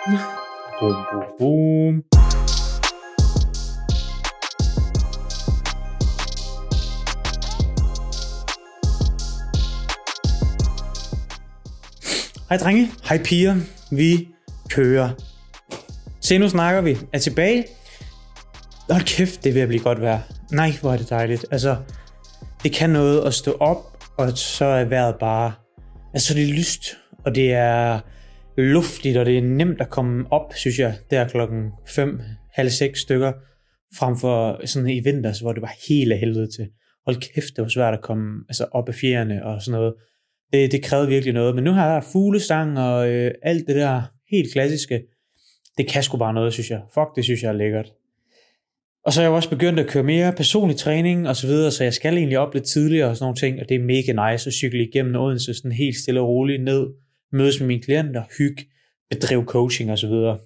Boom, boom, boom. Hej drenge, hej piger, vi kører. Se, nu snakker vi. Er tilbage. Hold kæft, det er ved blive godt vejr. Nej, hvor er det dejligt. Altså, det kan noget at stå op, og så er vejret bare... Altså, det er lyst, og det er luftigt, og det er nemt at komme op, synes jeg, der klokken 5, halv 6 stykker, frem for sådan i vinters, hvor det var helt af helvede til. Hold kæft, det var svært at komme altså op af fjerne og sådan noget. Det, det krævede virkelig noget. Men nu har jeg fuglestang og øh, alt det der helt klassiske. Det kan sgu bare noget, synes jeg. Fuck, det synes jeg er lækkert. Og så er jeg også begyndt at køre mere personlig træning og så videre, så jeg skal egentlig op lidt tidligere og sådan nogle ting, og det er mega nice at cykle igennem Odense sådan helt stille og roligt ned, mødes med mine klienter, hygge, bedrive coaching og så videre.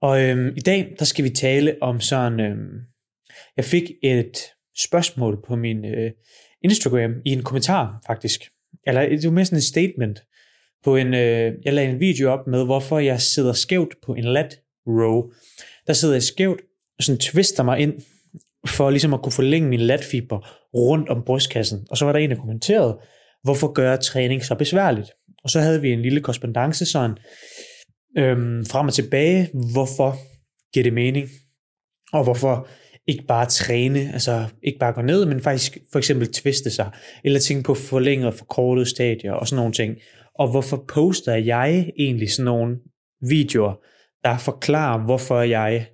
Og øhm, i dag, der skal vi tale om sådan, øhm, jeg fik et spørgsmål på min øh, Instagram i en kommentar faktisk, eller det var mere sådan en statement, på en, øh, jeg lagde en video op med, hvorfor jeg sidder skævt på en lat row. Der sidder jeg skævt, og sådan twister mig ind, for ligesom at kunne forlænge min latfiber rundt om brystkassen. Og så var der en, der kommenterede, hvorfor gør træning så besværligt? Og så havde vi en lille korrespondence sådan, øhm, frem og tilbage, hvorfor giver det mening? Og hvorfor ikke bare træne, altså ikke bare gå ned, men faktisk for eksempel tviste sig, eller tænke på forlænget og forkortet stadier og sådan nogle ting. Og hvorfor poster jeg egentlig sådan nogle videoer, der forklarer, hvorfor jeg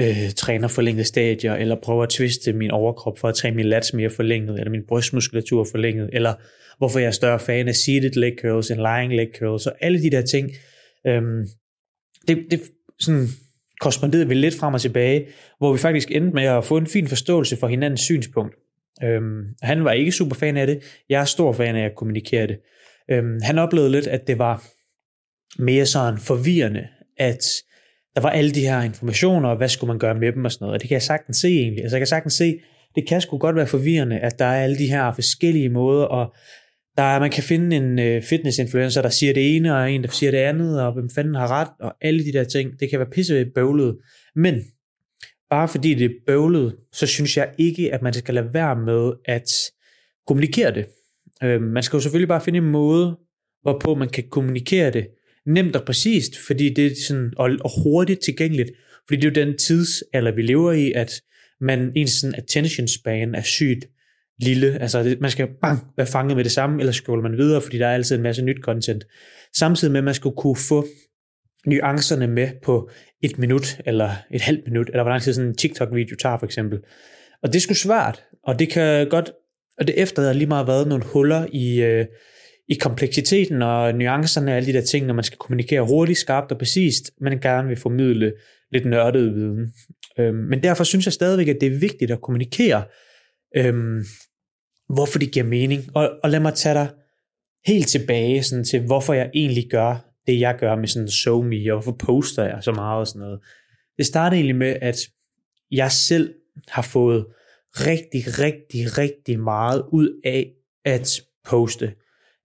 øh, træner forlængede stadier, eller prøver at twiste min overkrop for at træne min lats mere forlænget, eller min brystmuskulatur forlænget, eller hvorfor jeg er større fan af seated leg curls end lying leg curls, og alle de der ting. Øhm, det, det sådan korresponderede vi lidt frem og tilbage, hvor vi faktisk endte med at få en fin forståelse for hinandens synspunkt. Øhm, han var ikke super fan af det. Jeg er stor fan af at kommunikere det. Øhm, han oplevede lidt, at det var mere sådan forvirrende, at der var alle de her informationer, og hvad skulle man gøre med dem og sådan noget. Og det kan jeg sagtens se egentlig. Altså jeg kan sagtens se, det kan sgu godt være forvirrende, at der er alle de her forskellige måder, og der er, man kan finde en øh, fitness-influencer, der siger det ene, og en, der siger det andet, og hvem fanden har ret, og alle de der ting. Det kan være pisse bøvlet. Men bare fordi det er bøvlet, så synes jeg ikke, at man skal lade være med at kommunikere det. Øh, man skal jo selvfølgelig bare finde en måde, hvorpå man kan kommunikere det nemt og præcist, fordi det er sådan, og, og hurtigt tilgængeligt, fordi det er jo den tidsalder, vi lever i, at man, ens sådan attention span er sygt lille. Altså, det, man skal bang, være fanget med det samme, eller scroller man videre, fordi der er altid en masse nyt content. Samtidig med, at man skulle kunne få nuancerne med på et minut, eller et halvt minut, eller hvor lang tid sådan en TikTok-video tager for eksempel. Og det skulle svært, og det kan godt, og det efterlader lige meget været nogle huller i, øh, i kompleksiteten og nuancerne og alle de der ting, når man skal kommunikere hurtigt, skarpt og præcist, men gerne vil formidle lidt nørdet viden. Øhm, men derfor synes jeg stadigvæk, at det er vigtigt at kommunikere, øhm, hvorfor det giver mening. Og, og lad mig tage dig helt tilbage sådan, til, hvorfor jeg egentlig gør det, jeg gør med sådan so me, og hvorfor poster jeg så meget og sådan noget. Det startede egentlig med, at jeg selv har fået rigtig, rigtig, rigtig meget ud af at poste.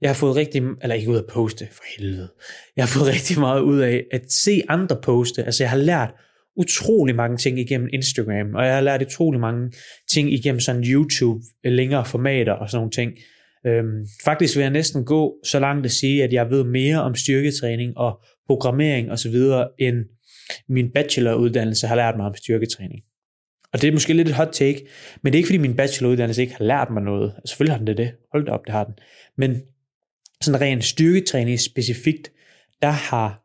Jeg har fået rigtig, eller ikke ud af poste, for helvede. Jeg har fået rigtig meget ud af at se andre poste. Altså jeg har lært utrolig mange ting igennem Instagram, og jeg har lært utrolig mange ting igennem sådan YouTube, øh, længere formater og sådan nogle ting. Øhm, faktisk vil jeg næsten gå så langt at sige, at jeg ved mere om styrketræning og programmering osv., end min bacheloruddannelse har lært mig om styrketræning. Og det er måske lidt et hot take, men det er ikke fordi min bacheloruddannelse ikke har lært mig noget. Altså, selvfølgelig har den det det. Hold da op, det har den. Men sådan ren styrketræning specifikt, der har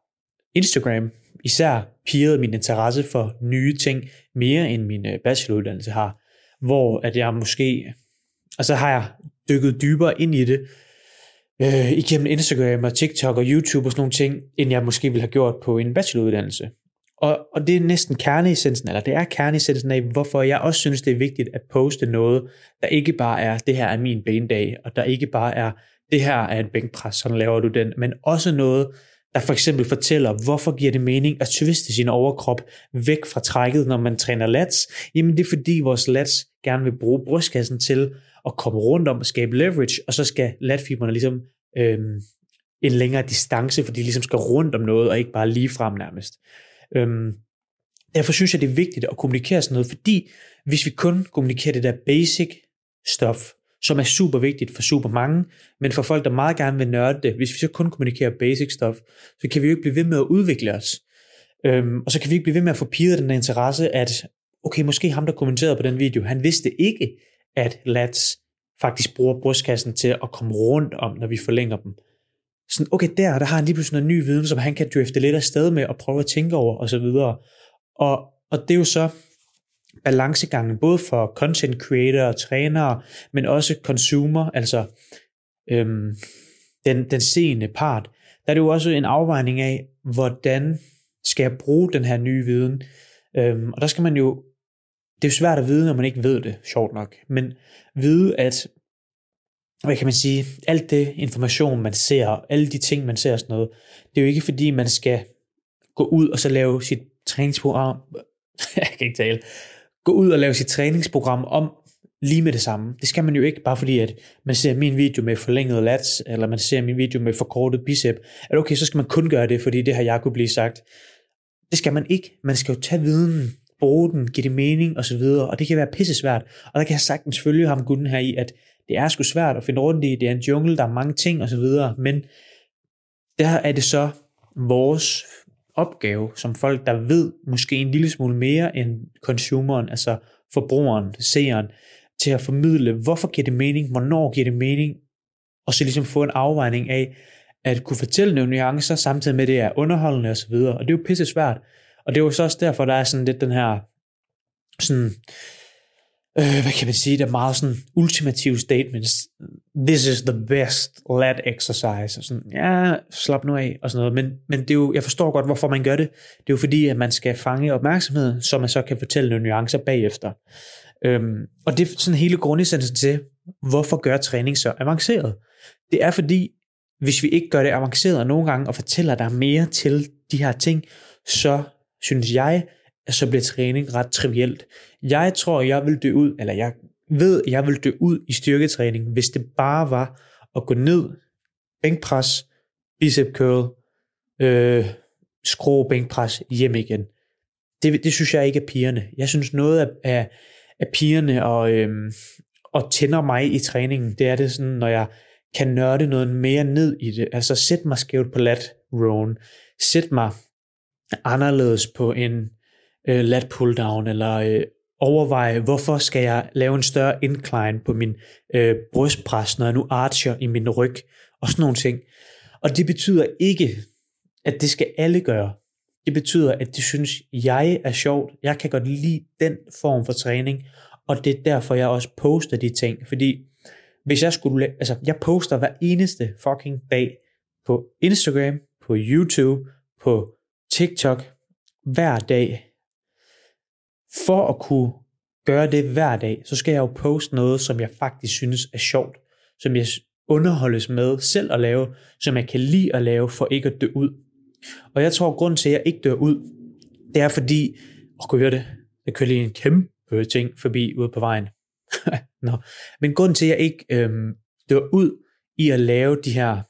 Instagram især pirret min interesse for nye ting mere end min øh, bacheloruddannelse har. Hvor at jeg måske, og så har jeg dykket dybere ind i det, øh, igennem Instagram og TikTok og YouTube og sådan nogle ting, end jeg måske ville have gjort på en bacheloruddannelse. Og, og det er næsten kerneessensen, eller det er kerneessensen af, hvorfor jeg også synes, det er vigtigt at poste noget, der ikke bare er, det her er min benedag, og der ikke bare er, det her er en bænkpres, sådan laver du den, men også noget, der for eksempel fortæller, hvorfor giver det mening at twiste sin overkrop væk fra trækket, når man træner lats? Jamen det er fordi vores lats gerne vil bruge brystkassen til at komme rundt om og skabe leverage, og så skal latfiberne ligesom øhm, en længere distance, fordi de ligesom skal rundt om noget, og ikke bare lige frem nærmest. Øhm, derfor synes jeg, det er vigtigt at kommunikere sådan noget, fordi hvis vi kun kommunikerer det der basic stuff, som er super vigtigt for super mange, men for folk, der meget gerne vil nørde det, hvis vi så kun kommunikerer basic stuff, så kan vi jo ikke blive ved med at udvikle os. Øhm, og så kan vi ikke blive ved med at få piret den der interesse, at okay, måske ham, der kommenterede på den video, han vidste ikke, at lats faktisk bruger brystkassen til at komme rundt om, når vi forlænger dem. Sådan, okay, der, der har han lige pludselig noget ny viden, som han kan drifte lidt af sted med og prøve at tænke over, og så videre. Og, og det er jo så balancegangen, både for content creator og trænere, men også consumer, altså øhm, den, den seende part. Der er det jo også en afvejning af, hvordan skal jeg bruge den her nye viden? Øhm, og der skal man jo, det er jo svært at vide, når man ikke ved det, sjovt nok, men vide, at hvad kan man sige, alt det information, man ser, alle de ting, man ser og sådan noget, det er jo ikke fordi, man skal gå ud og så lave sit træningsprogram, jeg kan ikke tale, gå ud og lave sit træningsprogram om lige med det samme. Det skal man jo ikke, bare fordi at man ser min video med forlænget lats, eller man ser min video med forkortet bicep, at okay, så skal man kun gøre det, fordi det har jeg kunne blive sagt. Det skal man ikke. Man skal jo tage viden, bruge den, give det mening og så videre, og det kan være pisse svært. Og der kan jeg sagtens følge ham gunden her i, at det er sgu svært at finde rundt i, det er en jungle, der er mange ting og så videre, men der er det så vores opgave som folk, der ved måske en lille smule mere end consumeren, altså forbrugeren, seeren, til at formidle, hvorfor giver det mening, hvornår giver det mening, og så ligesom få en afvejning af, at kunne fortælle nogle nuancer, samtidig med det er underholdende og så videre, og det er jo pisse svært, og det er jo så også derfor, der er sådan lidt den her, sådan, øh, øh, hvad kan man sige, der er meget sådan ultimative statements. This is the best lat exercise. Og sådan, ja, slap nu af, og sådan noget. Men, men det er jo, jeg forstår godt, hvorfor man gør det. Det er jo fordi, at man skal fange opmærksomheden, så man så kan fortælle nogle nuancer bagefter. Øhm, og det er sådan hele grundessensen til, hvorfor gør træning så avanceret? Det er fordi, hvis vi ikke gør det avanceret nogle gange, og fortæller der mere til de her ting, så synes jeg, så bliver træning ret trivielt. Jeg tror, jeg vil dø ud, eller jeg ved, jeg vil dø ud i styrketræning, hvis det bare var at gå ned, bænkpres, bicep curl, øh, skrå bænkpres hjem igen. Det, det synes jeg ikke er pigerne. Jeg synes noget af, af, af pigerne og, øhm, og tænder mig i træningen, det er det sådan, når jeg kan nørde noget mere ned i det. Altså sæt mig skævt på lat rown. Sæt mig anderledes på en øh, lat pull down, eller øh, overveje, hvorfor skal jeg lave en større incline på min øh, brystpres, når jeg nu archer i min ryg, og sådan nogle ting. Og det betyder ikke, at det skal alle gøre. Det betyder, at det synes jeg er sjovt. Jeg kan godt lide den form for træning, og det er derfor, jeg også poster de ting. Fordi hvis jeg skulle, altså jeg poster hver eneste fucking dag på Instagram, på YouTube, på TikTok, hver dag for at kunne gøre det hver dag, så skal jeg jo poste noget, som jeg faktisk synes er sjovt, som jeg underholdes med selv at lave, som jeg kan lide at lave, for ikke at dø ud. Og jeg tror, grund til, at jeg ikke dør ud, det er fordi, og kunne høre det, jeg kører lige en kæmpe ting forbi ude på vejen. Nå. Men grund til, at jeg ikke øhm, dør ud i at lave de her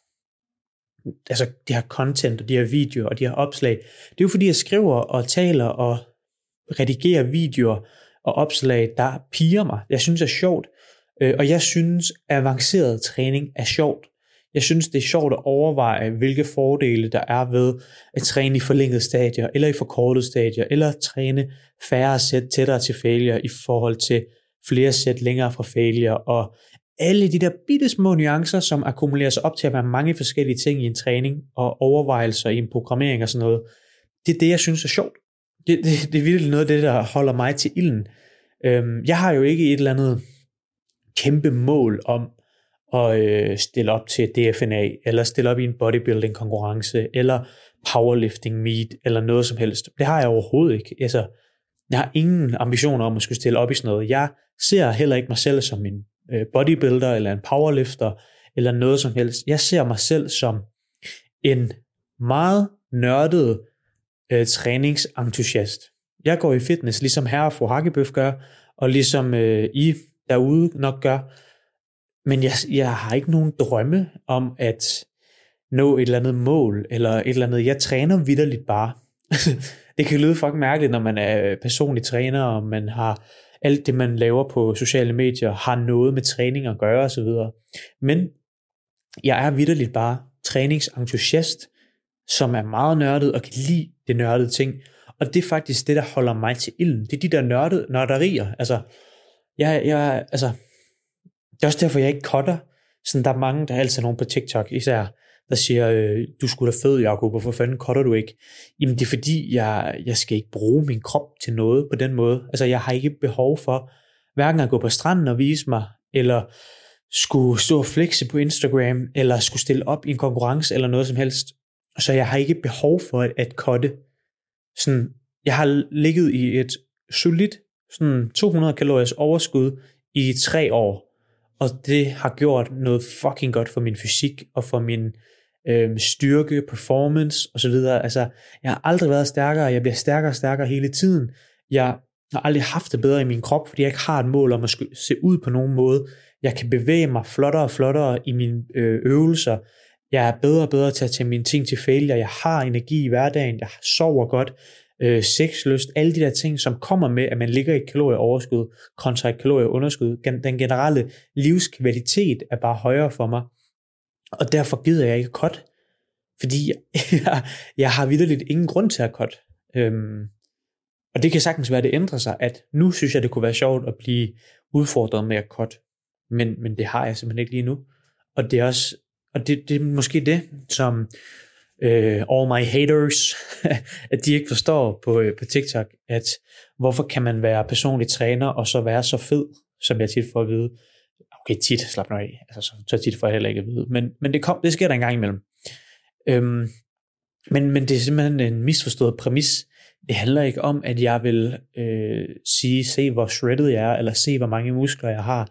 altså de her content og de her videoer og de her opslag, det er jo fordi, jeg skriver og taler og redigere videoer og opslag, der piger mig. Jeg synes, det er sjovt. Øh, og jeg synes, avanceret træning er sjovt. Jeg synes, det er sjovt at overveje, hvilke fordele der er ved at træne i forlængede stadier, eller i forkortede stadier, eller at træne færre sæt tættere til failure i forhold til flere sæt længere fra failure, og alle de der bitte små nuancer, som akkumulerer sig op til at være mange forskellige ting i en træning, og overvejelser i en programmering og sådan noget, det er det, jeg synes er sjovt. Det, det, det er virkelig noget af det, der holder mig til ilden. Øhm, jeg har jo ikke et eller andet kæmpe mål om at øh, stille op til DFNA, eller stille op i en bodybuilding konkurrence, eller powerlifting meet, eller noget som helst. Det har jeg overhovedet ikke. Altså, jeg har ingen ambitioner om at skulle stille op i sådan noget. Jeg ser heller ikke mig selv som en øh, bodybuilder, eller en powerlifter, eller noget som helst. Jeg ser mig selv som en meget nørdet øh, træningsentusiast. Jeg går i fitness, ligesom herre og fru Hakkebøf gør, og ligesom øh, I derude nok gør. Men jeg, jeg har ikke nogen drømme om at nå et eller andet mål, eller et eller andet. Jeg træner vidderligt bare. det kan lyde fucking mærkeligt, når man er øh, personlig træner, og man har alt det, man laver på sociale medier, har noget med træning at gøre osv. Men jeg er vidderligt bare træningsentusiast, som er meget nørdet og kan lide det nørdede ting. Og det er faktisk det, der holder mig til ilden. Det er de der nørdede nørderier. Altså, jeg, jeg, altså, det er også derfor, jeg ikke cutter. Sådan, der er mange, der er altid nogen på TikTok, især, der siger, øh, du skulle da fed, Jacob, hvorfor fanden cutter du ikke? Jamen, det er fordi, jeg, jeg skal ikke bruge min krop til noget på den måde. Altså, jeg har ikke behov for hverken at gå på stranden og vise mig, eller skulle stå og flexe på Instagram, eller skulle stille op i en konkurrence, eller noget som helst. Så jeg har ikke behov for at, at cutte. Sådan, jeg har ligget i et solidt sådan 200 kaloriers overskud i tre år, og det har gjort noget fucking godt for min fysik og for min øh, styrke, performance osv. Altså, jeg har aldrig været stærkere, jeg bliver stærkere og stærkere hele tiden. Jeg har aldrig haft det bedre i min krop, fordi jeg ikke har et mål om at se ud på nogen måde. Jeg kan bevæge mig flottere og flottere i mine øh, øvelser. Jeg er bedre og bedre til at tage mine ting til failure. Jeg har energi i hverdagen. Jeg sover godt. Øh, sexlyst. Alle de der ting, som kommer med, at man ligger i et kalorieoverskud kontra et kalorieunderskud. Den generelle livskvalitet er bare højere for mig. Og derfor gider jeg ikke cut. Fordi jeg, jeg har vidderligt ingen grund til at cut. Øhm, og det kan sagtens være, at det ændrer sig, at nu synes jeg, det kunne være sjovt at blive udfordret med at cut. Men, men det har jeg simpelthen ikke lige nu. Og det er også, og det, det er måske det, som øh, all my haters, at de ikke forstår på, øh, på TikTok, at hvorfor kan man være personlig træner, og så være så fed, som jeg tit får at vide. Okay, tit, slap nu af. Altså, så, så tit får jeg heller ikke at vide. Men, men det, kom, det sker der en gang imellem. Øhm, men, men det er simpelthen en misforstået præmis. Det handler ikke om, at jeg vil øh, sige, se hvor shredded jeg er, eller se hvor mange muskler jeg har.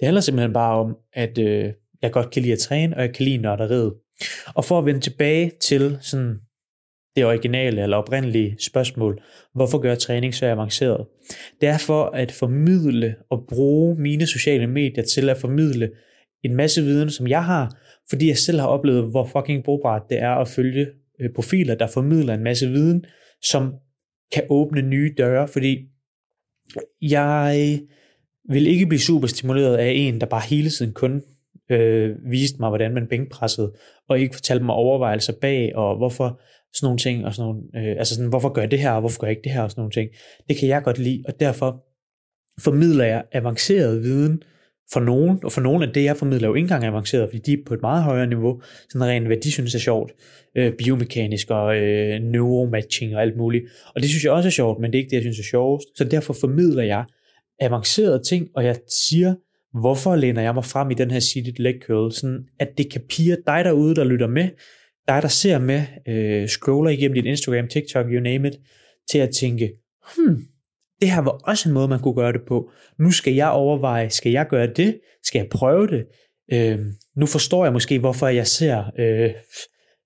Det handler simpelthen bare om, at øh, jeg godt kan lide at træne, og jeg kan lide nørderiet. Og for at vende tilbage til sådan det originale eller oprindelige spørgsmål, hvorfor gør træning så avanceret? Det er for at formidle og bruge mine sociale medier til at formidle en masse viden, som jeg har, fordi jeg selv har oplevet, hvor fucking brugbart det er at følge øh, profiler, der formidler en masse viden, som kan åbne nye døre, fordi jeg vil ikke blive super stimuleret af en, der bare hele tiden kun øh, viste mig, hvordan man bænkpressede, og ikke fortalte mig overvejelser bag, og hvorfor sådan nogle ting, og sådan nogle, øh, altså sådan, hvorfor gør jeg det her, og hvorfor gør jeg ikke det her, og sådan nogle ting. Det kan jeg godt lide, og derfor formidler jeg avanceret viden for nogen, og for nogen af det, jeg formidler jo ikke engang avanceret, fordi de er på et meget højere niveau, sådan rent hvad de synes er sjovt, øh, biomekanisk og øh, neuromatching og alt muligt. Og det synes jeg også er sjovt, men det er ikke det, jeg synes er sjovest. Så derfor formidler jeg avancerede ting, og jeg siger, hvorfor læner jeg mig frem i den her seated leg curl, sådan at det kan pige dig derude, der lytter med, dig der ser med, øh, scroller igennem din Instagram, TikTok, you name it, til at tænke, hmm, det her var også en måde, man kunne gøre det på. Nu skal jeg overveje, skal jeg gøre det? Skal jeg prøve det? Øh, nu forstår jeg måske, hvorfor jeg ser, øh,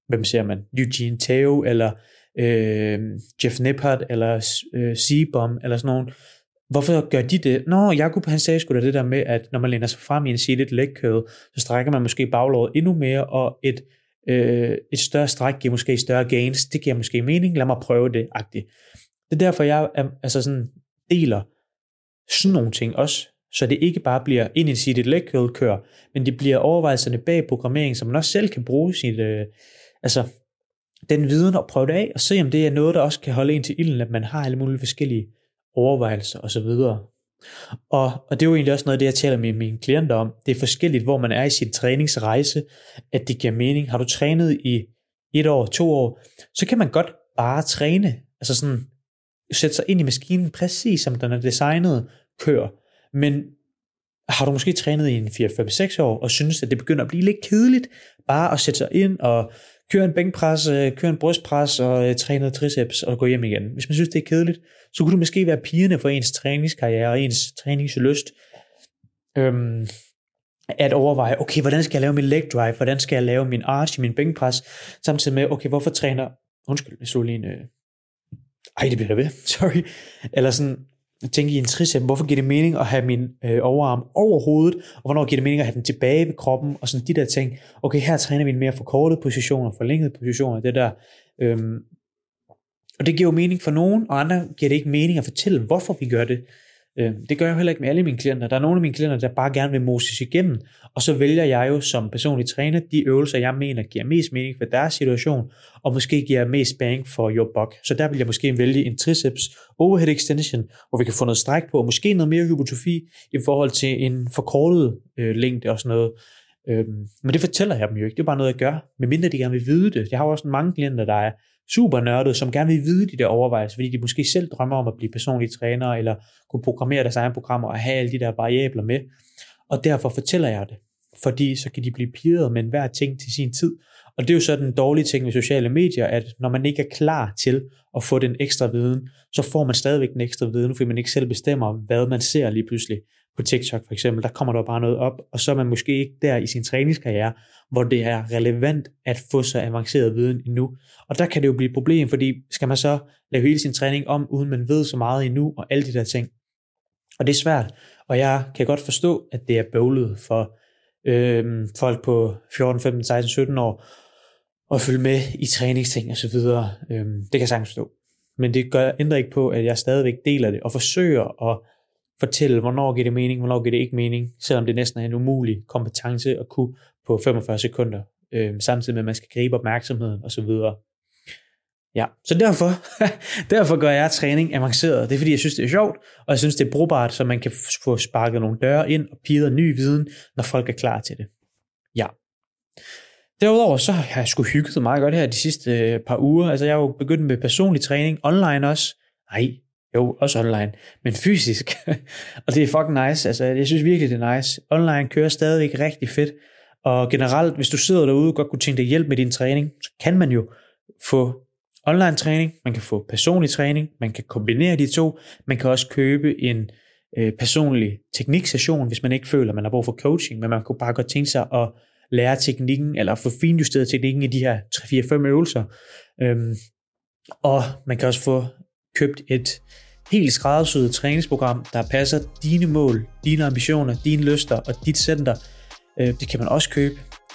hvem ser man? Eugene Tao, eller øh, Jeff Nippert, eller øh, Seabom, eller sådan nogen. Hvorfor gør de det? Nå, Jakob han sagde sgu da det der med, at når man læner sig frem i en seated leg curl, så strækker man måske baglåret endnu mere, og et, øh, et større stræk giver måske større gains. Det giver måske mening. Lad mig prøve det, agtigt. Det er derfor, jeg altså sådan, deler sådan nogle ting også, så det ikke bare bliver ind i seated leg curl kør, men det bliver overvejelserne bag programmering, som man også selv kan bruge sit, øh, altså den viden og prøve det af, og se om det er noget, der også kan holde en til ilden, at man har alle mulige forskellige overvejelser osv. Og, og det er jo egentlig også noget af det, jeg taler med mine klienter om. Det er forskelligt, hvor man er i sin træningsrejse, at det giver mening. Har du trænet i et år, to år, så kan man godt bare træne. Altså sådan, sætte sig ind i maskinen præcis som den er designet, kør. Men har du måske trænet i en 4-5-6 år, og synes, at det begynder at blive lidt kedeligt, bare at sætte sig ind og køre en bænkpres, øh, køre en brystpres og øh, træne noget triceps og gå hjem igen. Hvis man synes, det er kedeligt, så kunne du måske være pigerne for ens træningskarriere og ens træningslyst. Øhm, at overveje, okay, hvordan skal jeg lave min leg drive, hvordan skal jeg lave min arch i min bænkpres, samtidig med, okay, hvorfor træner, undskyld, jeg så lige en, øh, ej, det bliver der ved, sorry, eller sådan, tænke i en tricep, hvorfor giver det mening at have min øh, overarm over hovedet, og hvornår giver det mening at have den tilbage ved kroppen, og sådan de der ting. Okay, her træner vi en mere forkortet positioner, forlængede positioner, det der. Øhm, og det giver jo mening for nogen, og andre giver det ikke mening at fortælle, hvorfor vi gør det. Øh, det gør jeg heller ikke med alle mine klienter. Der er nogle af mine klienter, der bare gerne vil moses igennem, og så vælger jeg jo som personlig træner de øvelser, jeg mener giver mest mening for deres situation, og måske giver mest bang for your buck. Så der vil jeg måske vælge en triceps overhead extension, hvor vi kan få noget stræk på, og måske noget mere hypotrofi i forhold til en forkortet øh, længde og sådan noget. Øhm, men det fortæller jeg dem jo ikke. Det er bare noget, jeg gør, medmindre de gerne vil vide det. Jeg har også mange klienter, der er super nørdet, som gerne vil vide de der overvejelser, fordi de måske selv drømmer om at blive personlige trænere, eller kunne programmere deres egne programmer og have alle de der variabler med. Og derfor fortæller jeg det, fordi så kan de blive pirret med enhver ting til sin tid. Og det er jo så den dårlige ting ved sociale medier, at når man ikke er klar til at få den ekstra viden, så får man stadigvæk den ekstra viden, fordi man ikke selv bestemmer, hvad man ser lige pludselig på TikTok for eksempel, der kommer der bare noget op, og så er man måske ikke der i sin træningskarriere, hvor det er relevant at få så avanceret viden endnu. Og der kan det jo blive et problem, fordi skal man så lave hele sin træning om, uden man ved så meget endnu, og alle de der ting. Og det er svært, og jeg kan godt forstå, at det er bøvlet for øhm, folk på 14, 15, 16, 17 år, at følge med i træningsting og så videre. Øhm, det kan jeg sagtens forstå. Men det gør, ændrer ikke på, at jeg stadigvæk deler det, og forsøger at fortælle, hvornår giver det mening, hvornår giver det ikke mening, selvom det næsten er en umulig kompetence at kunne på 45 sekunder, øh, samtidig med, at man skal gribe opmærksomheden osv. Ja, så derfor, derfor gør jeg træning avanceret. Det er fordi, jeg synes, det er sjovt, og jeg synes, det er brugbart, så man kan få sparket nogle døre ind og pider ny viden, når folk er klar til det. Ja. Derudover så har jeg sgu hygget meget godt her de sidste øh, par uger. Altså jeg har jo begyndt med personlig træning online også. Nej, jo, også online, men fysisk. og det er fucking nice. Altså, jeg synes virkelig, det er nice. Online kører stadigvæk rigtig fedt. Og generelt, hvis du sidder derude og godt kunne tænke dig hjælp med din træning, så kan man jo få online træning, man kan få personlig træning, man kan kombinere de to, man kan også købe en øh, personlig tekniksession, hvis man ikke føler, at man har brug for coaching, men man kunne bare godt tænke sig at lære teknikken, eller få finjusteret teknikken i de her 3-4-5 øvelser. Øhm, og man kan også få købt et helt skræddersyet træningsprogram, der passer dine mål, dine ambitioner, dine lyster og dit center. Øh, det kan man også købe.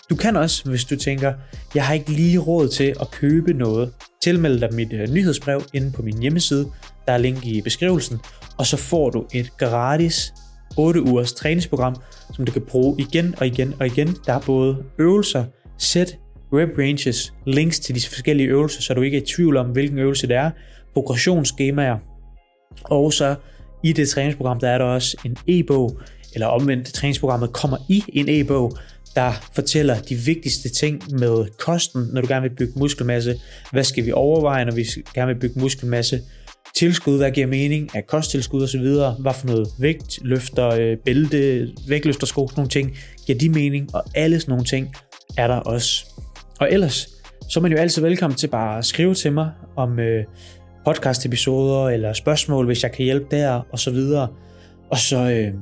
Du kan også, hvis du tænker, jeg har ikke lige råd til at købe noget, tilmelde dig mit øh, nyhedsbrev inde på min hjemmeside. Der er link i beskrivelsen. Og så får du et gratis 8 ugers træningsprogram, som du kan bruge igen og igen og igen. Der er både øvelser, sæt, rep ranges, links til de forskellige øvelser, så du ikke er i tvivl om, hvilken øvelse det er, progressionsskemaer, og så i det træningsprogram, der er der også en e-bog, eller omvendt, træningsprogrammet kommer i en e-bog, der fortæller de vigtigste ting med kosten, når du gerne vil bygge muskelmasse. Hvad skal vi overveje, når vi gerne vil bygge muskelmasse? Tilskud, hvad giver mening af kosttilskud osv. Hvad for noget vægt, løfter, øh, bælte, vægtløftersko, sådan nogle ting, giver de mening, og alle sådan nogle ting er der også. Og ellers, så er man jo altid velkommen til bare at skrive til mig om øh, podcast-episoder eller spørgsmål, hvis jeg kan hjælpe der, og så videre. Og så, øh,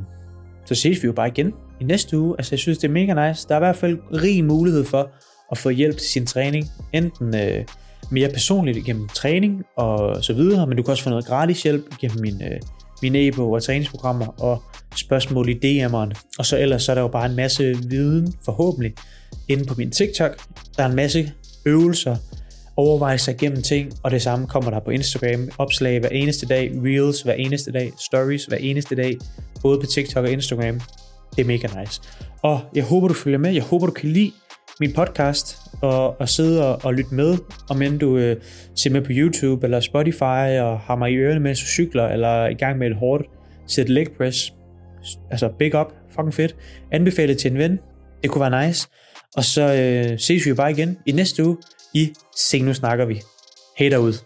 så ses vi jo bare igen i næste uge. Altså, jeg synes, det er mega nice. Der er i hvert fald rig mulighed for at få hjælp til sin træning. Enten øh, mere personligt gennem træning og så videre, men du kan også få noget gratis hjælp gennem min, øh, min e-bog og træningsprogrammer og spørgsmål i DM'eren. Og så ellers så er der jo bare en masse viden, forhåbentlig, inde på min TikTok. Der er en masse øvelser, overveje sig igennem ting, og det samme kommer der på Instagram, opslag hver eneste dag, reels hver eneste dag, stories hver eneste dag, både på TikTok og Instagram. Det er mega nice. Og jeg håber, du følger med. Jeg håber, du kan lide min podcast og, og sidde og, og lytte med, om end du øh, ser med på YouTube eller Spotify og har mig i ørerne, mens du cykler, eller er i gang med et hårdt sæt leg press. Altså big up, fucking fedt. Anbefale til en ven. Det kunne være nice. Og så øh, ses vi jo bare igen i næste uge i Se Nu Snakker Vi. Hej derude.